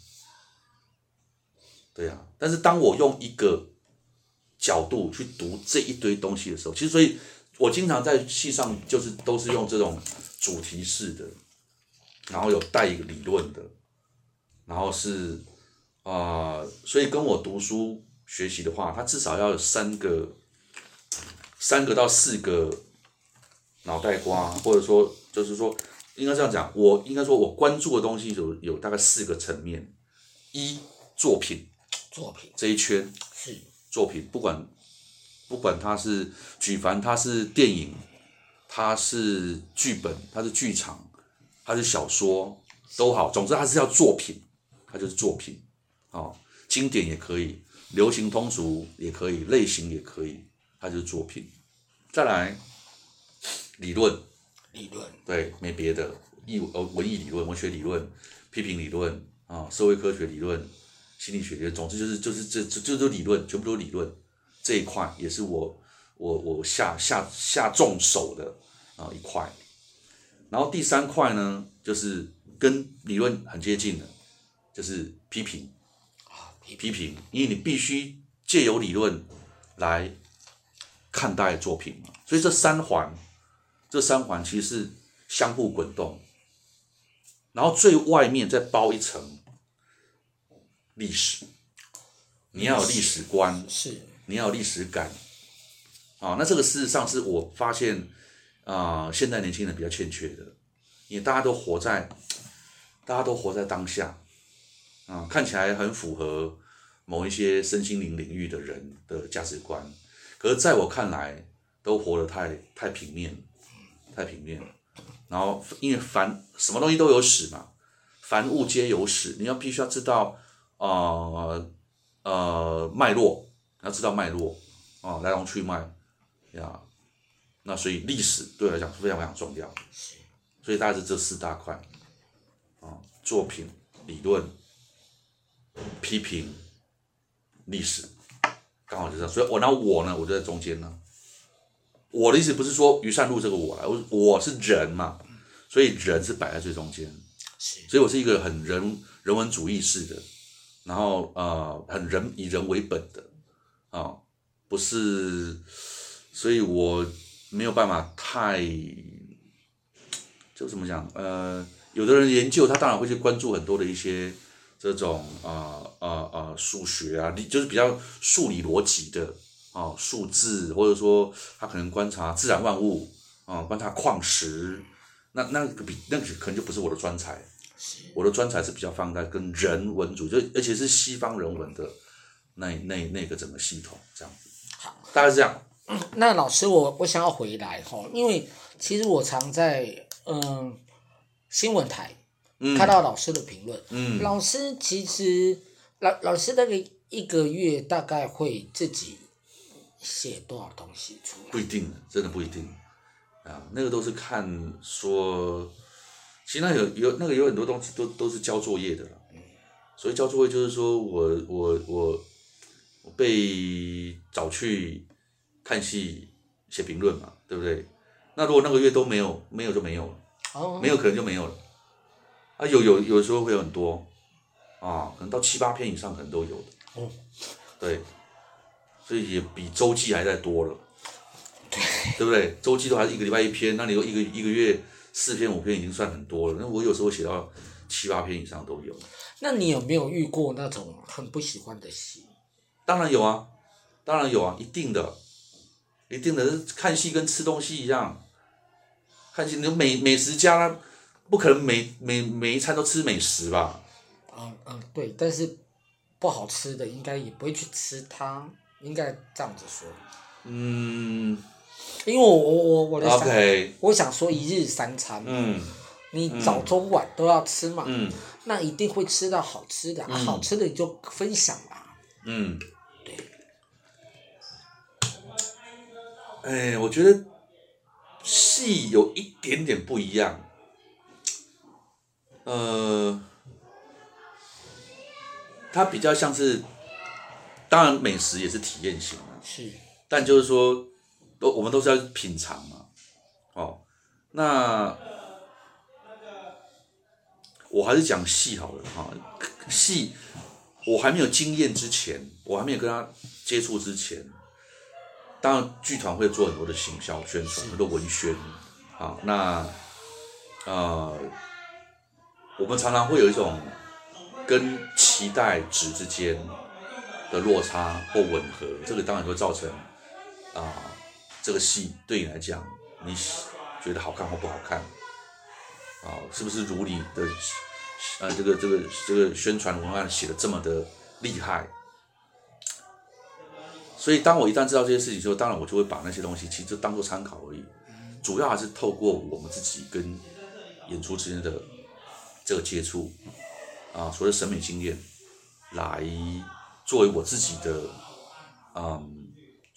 对啊，但是当我用一个角度去读这一堆东西的时候，其实所以，我经常在戏上就是都是用这种主题式的。然后有带一个理论的，然后是啊、呃，所以跟我读书学习的话，他至少要有三个，三个到四个脑袋瓜，或者说就是说，应该这样讲，我应该说我关注的东西有有大概四个层面：一作品，作品这一圈是作品，不管不管它是举凡它是电影，它是剧本，它是剧场。它是小说都好，总之它是叫作品，它就是作品，哦，经典也可以，流行通俗也可以，类型也可以，它就是作品。再来，理论，理论，对，没别的，艺呃文艺理论、文学理论、批评理论啊、哦，社会科学理论、心理学总之就是就是这这这都理论，全部都理论。这一块也是我我我下下下重手的啊、哦、一块。然后第三块呢，就是跟理论很接近的，就是批评啊，批评，因为你必须借由理论来看待作品嘛，所以这三环，这三环其实是相互滚动，然后最外面再包一层历史，你要有历史观，是，你要有历史感，啊，那这个事实上是我发现。啊、呃，现在年轻人比较欠缺的，因为大家都活在，大家都活在当下，啊、呃，看起来很符合某一些身心灵领域的人的价值观，可是在我看来，都活得太太平面，太平面。然后，因为凡什么东西都有史嘛，凡物皆有史，你要必须要知道，呃呃脉络，要知道脉络，啊、呃，来龙去脉，呀。那所以历史对我来讲是非常非常重要，所以大概是这四大块，啊，作品、理论、批评、历史，刚好就这样。所以我那我呢，我就在中间呢。我的意思不是说于善路这个我来，我我是人嘛，所以人是摆在最中间，所以我是一个很人人文主义式的，然后呃很人以人为本的，啊，不是，所以我。没有办法太，就怎么讲？呃，有的人研究，他当然会去关注很多的一些这种啊啊啊数学啊，就是比较数理逻辑的啊数字，或者说他可能观察自然万物啊，观察矿石，那那个比那个可能就不是我的专才。我的专才是比较放在跟人文主义，就而且是西方人文的那那那个整个系统这样子。好，大概是这样。嗯，那老师我，我我想要回来哈，因为其实我常在嗯新闻台看到老师的评论。嗯，老师其实老老师那个一个月大概会自己写多少东西出来？不一定，真的不一定啊，那个都是看说。其实那有有那个有很多东西都都是交作业的了，所以交作业就是说我我我我被找去看戏写评论嘛，对不对？那如果那个月都没有没有就没有了，没有可能就没有了，啊有有有时候会有很多，啊可能到七八篇以上可能都有的，对，所以也比周记还在多了，对。对不对？周记都还是一个礼拜一篇，那你说一个一个月。四篇五篇已经算很多了，那我有时候写到七八篇以上都有。那你有没有遇过那种很不喜欢的戏？当然有啊，当然有啊，一定的，一定的。看戏跟吃东西一样，看戏，你美美食家，不可能每每每一餐都吃美食吧？嗯嗯，对，但是不好吃的应该也不会去吃它，应该这样子说。嗯。因为我我我我的想，Okay. 我想说一日三餐，嗯，你早中晚都要吃嘛，嗯，那一定会吃到好吃的，嗯。啊、好吃的你就分享嘛，嗯，对。哎，我觉得戏有一点点不一样，呃，它比较像是，当然美食也是体验型的，是，但就是说。都我们都是要品尝嘛，哦，那我还是讲戏好了哈，戏我还没有经验之前，我还没有跟他接触之前，当然剧团会做很多的行销宣传，很多文宣，好，那呃，我们常常会有一种跟期待值之间的落差或吻合，这个当然会造成啊。这个戏对你来讲，你觉得好看或不好看？啊，是不是如你的呃这个这个这个宣传文案写的这么的厉害？所以当我一旦知道这些事情之后，当然我就会把那些东西其实就当做参考而已，主要还是透过我们自己跟演出之间的这个接触啊，所谓审美经验，来作为我自己的嗯。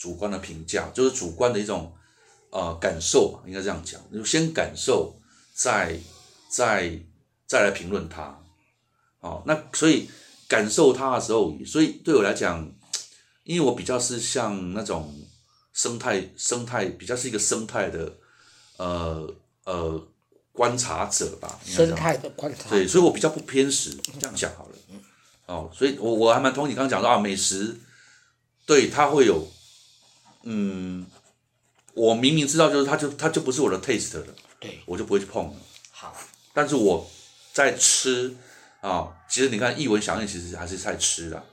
主观的评价就是主观的一种，呃，感受嘛，应该这样讲，就先感受，再再再来评论它，哦，那所以感受它的时候，所以对我来讲，因为我比较是像那种生态生态，比较是一个生态的，呃呃观察者吧，生态的观察，对，所以我比较不偏食，这样讲好了，哦，所以我我还蛮同意你刚刚讲到啊，美食，对，它会有。嗯，我明明知道，就是它就它就不是我的 taste 了，对，我就不会去碰了。好，但是我在吃啊，其实你看，一文饗宴其实还是在吃的，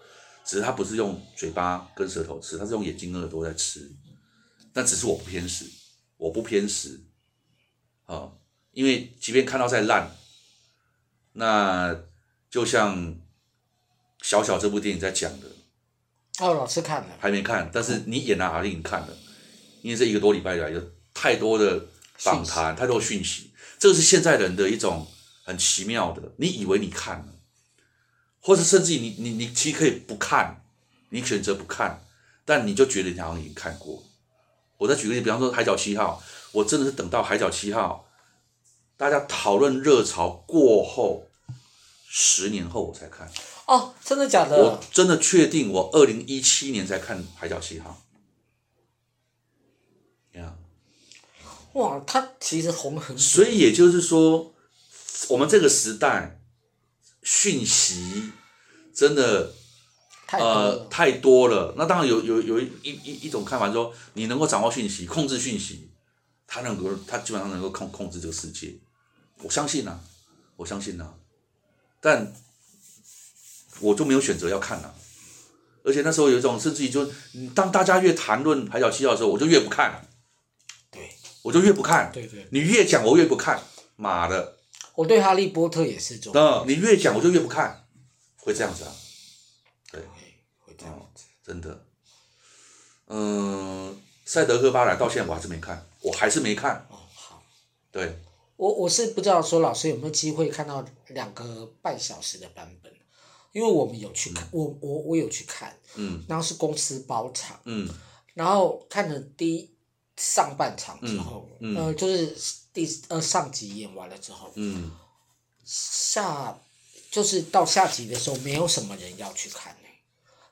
只是它不是用嘴巴跟舌头吃，它是用眼睛跟耳朵在吃。那只是我不偏食，我不偏食啊，因为即便看到再烂，那就像小小这部电影在讲的。哦，老师看了，还没看，但是你演了，阿玲看了，因为这一个多礼拜以来有太多的访谈，太多讯息，这个是现在人的一种很奇妙的。你以为你看了，或者甚至于你你你其实可以不看，你选择不看，但你就觉得你好像已经看过。我再举个例子，比方说《海角七号》，我真的是等到《海角七号》大家讨论热潮过后，十年后我才看。哦，真的假的？我真的确定，我二零一七年才看《海角七号》。Yeah. 哇，他其实红很。所以也就是说，我们这个时代，讯息真的太呃太多了。那当然有有有一一一一种看法说，你能够掌握讯息，控制讯息，他能够他基本上能够控控制这个世界。我相信啊，我相信啊，但我就没有选择要看了。而且那时候有一种，甚至于就当大家越谈论《海角七号》的时候，我就越不看。对，我就越不看。对对。你越讲，我越不看。妈的！我对《哈利波特》也是这种。嗯，你越讲，我就越不看。会这样子啊？对，会这样子，真的。嗯，赛德克巴莱到现在我还是没看，我还是没看。哦，好。对。我我是不知道说老师有没有机会看到两个半小时的版本。因为我们有去看，嗯、我我我有去看，嗯，然后是公司包场，嗯，然后看了第一上半场之后，嗯，嗯呃，就是第呃上集演完了之后，嗯，下就是到下集的时候，没有什么人要去看，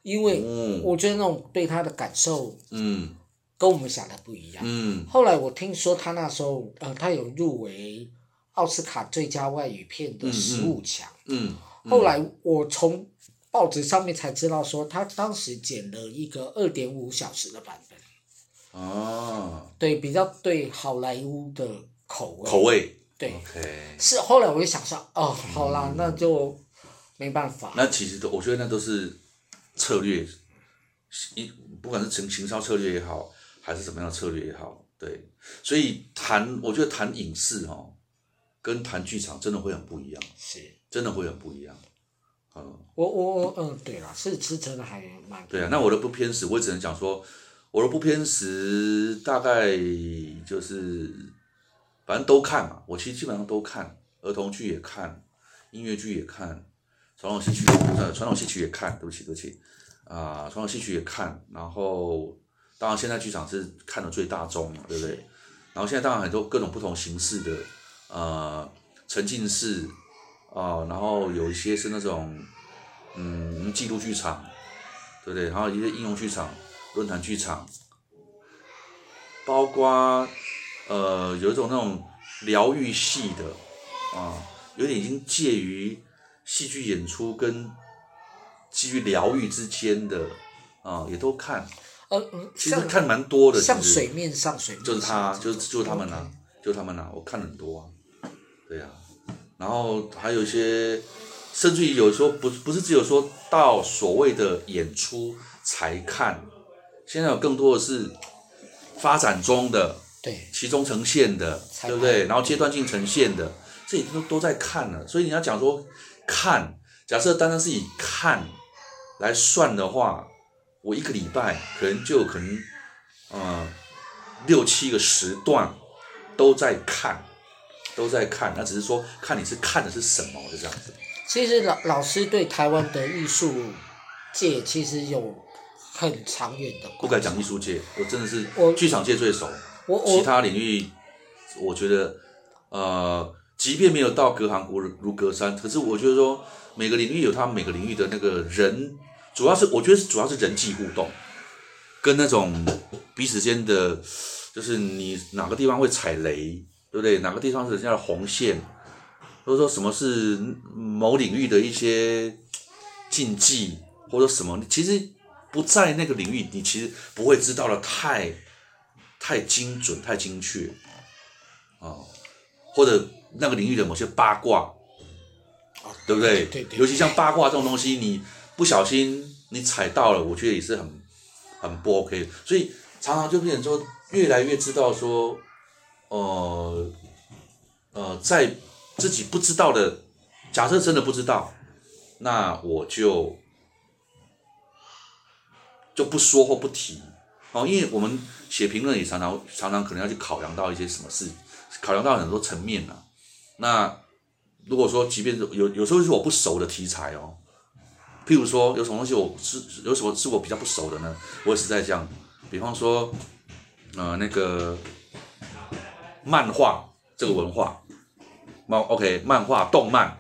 因为我觉得那种对他的感受，嗯，跟我们想的不一样，嗯，后来我听说他那时候，呃，他有入围奥斯卡最佳外语片的十五强，嗯。嗯后来我从报纸上面才知道，说他当时剪了一个二点五小时的版本。哦。对，比较对好莱坞的口味。口味。对。Okay. 是后来我就想说，哦，好啦，嗯、那就没办法。那其实都，我觉得那都是策略，一不管是行行销策略也好，还是什么样的策略也好，对。所以谈，我觉得谈影视哈，跟谈剧场真的会很不一样。是。真的会很不一样，嗯，我我我嗯，对了，是是真的还蛮对啊。那我的不偏食，我只能讲说，我的不偏食大概就是，反正都看嘛。我其实基本上都看，儿童剧也看，音乐剧也看，传统戏曲呃传统戏曲也看。对不起对不起啊，传统戏曲也看。然后当然现在剧场是看的最大众嘛，对不对？然后现在当然很多各种不同形式的呃沉浸式。哦，然后有一些是那种，嗯，记录剧场，对不对？然后一些应用剧场、论坛剧场，包括呃，有一种那种疗愈系的，啊，有点已经介于戏剧演出跟基于疗愈之间的，啊，也都看。呃，其实看蛮多的，像水面上水面上。就是他，就是就是他们呐、啊，就是他们呐、啊，我看很多啊，对呀、啊。然后还有一些，甚至于有时候不不是只有说到所谓的演出才看，现在有更多的是发展中的，对，其中呈现的，对不对？然后阶段性呈现的，这已经都都在看了。所以你要讲说看，假设单单是以看来算的话，我一个礼拜可能就可能，呃，六七个时段都在看。都在看，那只是说看你是看的是什么，就这样子。其实老老师对台湾的艺术界其实有很长远的。不敢讲艺术界，我真的是剧场界最熟。我其他领域，我觉得呃，即便没有到隔行如如隔山，可是我觉得说每个领域有他每个领域的那个人，主要是我觉得是主要是人际互动，跟那种彼此间的，就是你哪个地方会踩雷。对不对？哪个地方是人家的红线，或者说什么是某领域的一些禁忌，或者什么？其实不在那个领域，你其实不会知道的太太精准、太精确啊、哦。或者那个领域的某些八卦，对不对？对对。尤其像八卦这种东西，你不小心你踩到了，我觉得也是很很不 OK。所以常常就变成说，越来越知道说。呃，呃，在自己不知道的，假设真的不知道，那我就就不说或不提哦，因为我们写评论也常常常常可能要去考量到一些什么事，考量到很多层面啊。那如果说，即便是有有时候是我不熟的题材哦，譬如说有什么东西我是有什么是我比较不熟的呢？我也是在这样，比方说，呃，那个。漫画这个文化，漫 OK，漫画、动漫，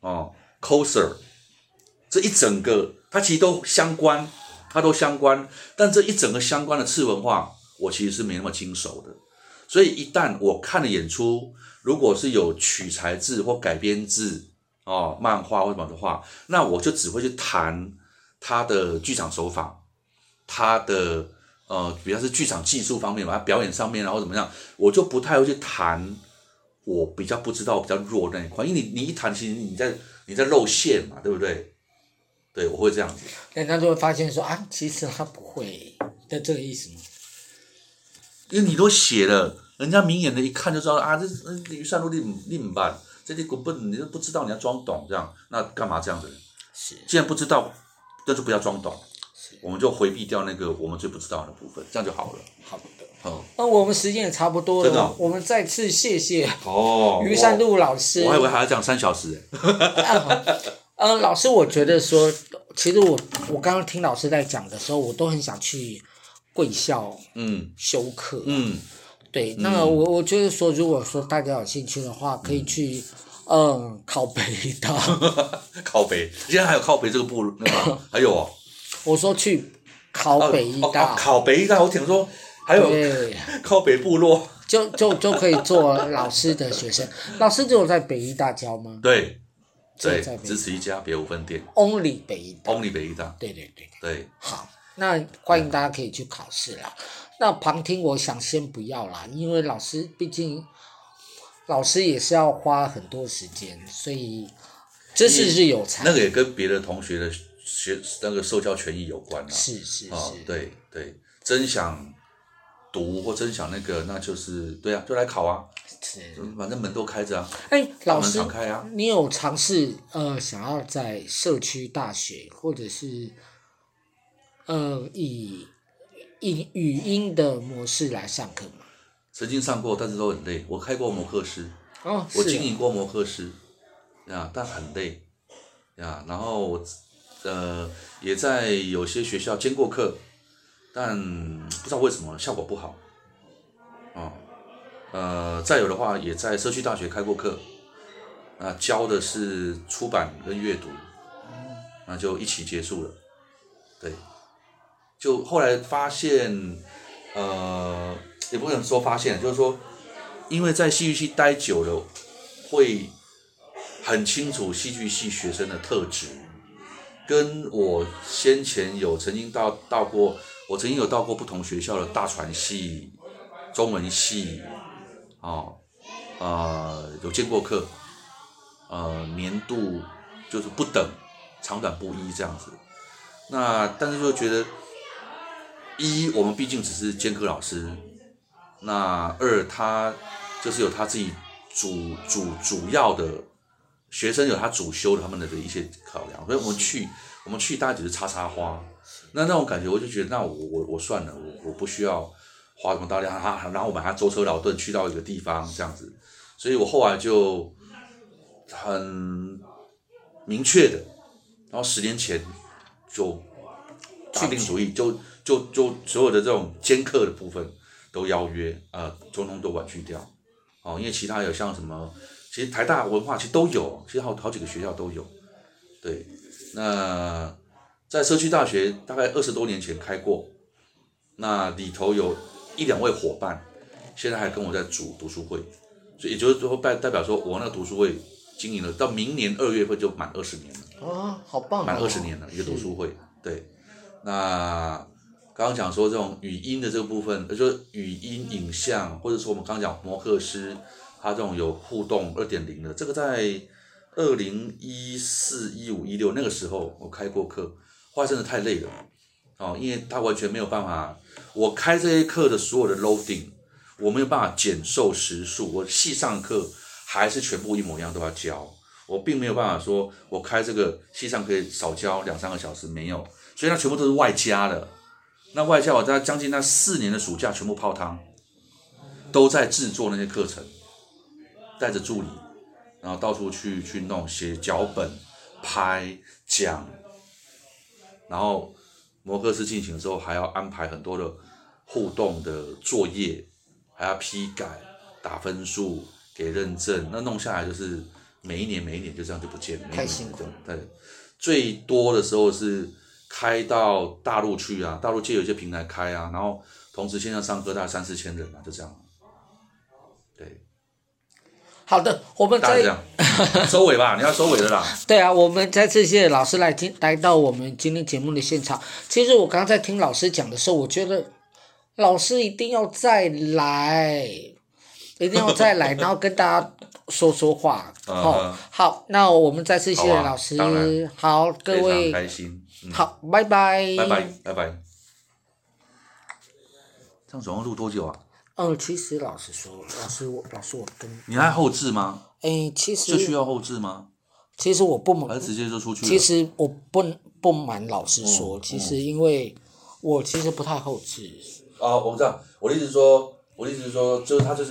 哦，coser，这一整个它其实都相关，它都相关，但这一整个相关的次文化，我其实是没那么经熟的。所以一旦我看了演出，如果是有取材自或改编自哦漫画或什么的话，那我就只会去谈它的剧场手法，它的。呃，比方是剧场技术方面吧，表演上面然后怎么样，我就不太会去谈我比较不知道，比较弱那一块，因为你你一谈，其实你在你在露馅嘛，对不对？对，我会这样子。人家就会发现说啊，其实他不会的这个意思吗？因为你都写了，人家明眼的一看就知道啊，这于善如你你唔办，这些根本你都不知道，你要装懂这样，那干嘛这样子？是，既然不知道，那就不要装懂，是，我们就回避掉那个我们最不知道的部分，这样就好了。好的。嗯，那我们时间也差不多了，哦、我们再次谢谢哦 于善路老师。我还以为还要讲三小时。呃，老师，我觉得说，其实我我刚刚听老师在讲的时候，我都很想去贵校嗯修课嗯，对。嗯、那我我觉得说，如果说大家有兴趣的话，可以去嗯、呃、考北大。考北，现在还有靠北这个部那个 还有哦。我说去考北医大。哦哦哦、考北医大，我听说。还有 考北部落，就就就可以做老师的学生。老师只有在北医大教吗？对，对，只此一家，别无分店。Only 北医大。Only 北医大。对对对。对。好，那欢迎大家可以去考试啦。那旁听，我想先不要啦，因为老师毕竟老师也是要花很多时间，所以知识是有才。那个也跟别的同学的学那个受教权益有关啊。是是是。哦，对对，真想。读或真想那个，那就是对啊，就来考啊，是，反正门都开着啊。哎，老师，敞开啊，你有尝试呃，想要在社区大学或者是呃以以语音的模式来上课吗？曾经上过，但是都很累。我开过摩课师，哦，我经营过摩课师，啊，但很累，啊，然后我呃也在有些学校兼过课。但不知道为什么效果不好，哦，呃，再有的话也在社区大学开过课，啊，教的是出版跟阅读，那就一起结束了，对，就后来发现，呃，也不能说发现，就是说，因为在戏剧系待久了，会很清楚戏剧系学生的特质，跟我先前有曾经到到过。我曾经有到过不同学校的大传系、中文系，哦，呃，有见过课，呃，年度就是不等，长短不一这样子。那但是就觉得，一我们毕竟只是兼课老师，那二他就是有他自己主主主要的学生有他主修的他们的的一些考量，所以我们去我们去大概只是插插花。那那种感觉，我就觉得，那我我我算了，我我不需要花什么大量啊，然后我们还舟车劳顿去到一个地方这样子，所以我后来就很明确的，然后十年前就打定主意，就就就所有的这种兼课的部分都邀约，呃，通通都婉拒掉，哦，因为其他有像什么，其实台大文化其实都有，其实好好几个学校都有，对，那。在社区大学大概二十多年前开过，那里头有一两位伙伴，现在还跟我在组读书会，所以也就是说代代表说我那个读书会经营了到明年二月份就满二十年了。哦，好棒！满二十年了一个读书会，对。那刚刚讲说这种语音的这个部分，就说语音影像，或者说我们刚刚讲摩克师，它这种有互动二点零的，这个在二零一四一五一六那个时候我开过课。话真的太累了，哦，因为他完全没有办法。我开这些课的所有的 loading，我没有办法减瘦时数。我系上课还是全部一模一样都要教，我并没有办法说我开这个系上可以少教两三个小时，没有。所以它全部都是外加的。那外加我在将近那四年的暑假全部泡汤，都在制作那些课程，带着助理，然后到处去去弄写脚本、拍讲。然后摩课斯进行的时候，还要安排很多的互动的作业，还要批改、打分数、给认证。那弄下来就是每一年每一年就这样就不见了。太辛苦。对，最多的时候是开到大陆去啊，大陆借有一些平台开啊，然后同时线上上课大概三四千人啊，就这样。对。好的，我们再 收尾吧，你要收尾的啦。对啊，我们再次谢谢老师来听来到我们今天节目的现场。其实我刚刚在听老师讲的时候，我觉得老师一定要再来，一定要再来，然后跟大家说说话。好、嗯，好，那我们再次谢谢老师。好，各位，非常开心。嗯、好，拜拜。拜拜，拜拜。这样总共录多久啊？嗯，其实老实说，老师我，老师我跟你还后置吗？哎，其实这需要后置吗？其实我不瞒，还是直接就出去了？其实我不不瞒老师说，嗯、其实因为我其实不太后置。啊，我知道，我的意思是说，我的意思是说，就是他就是。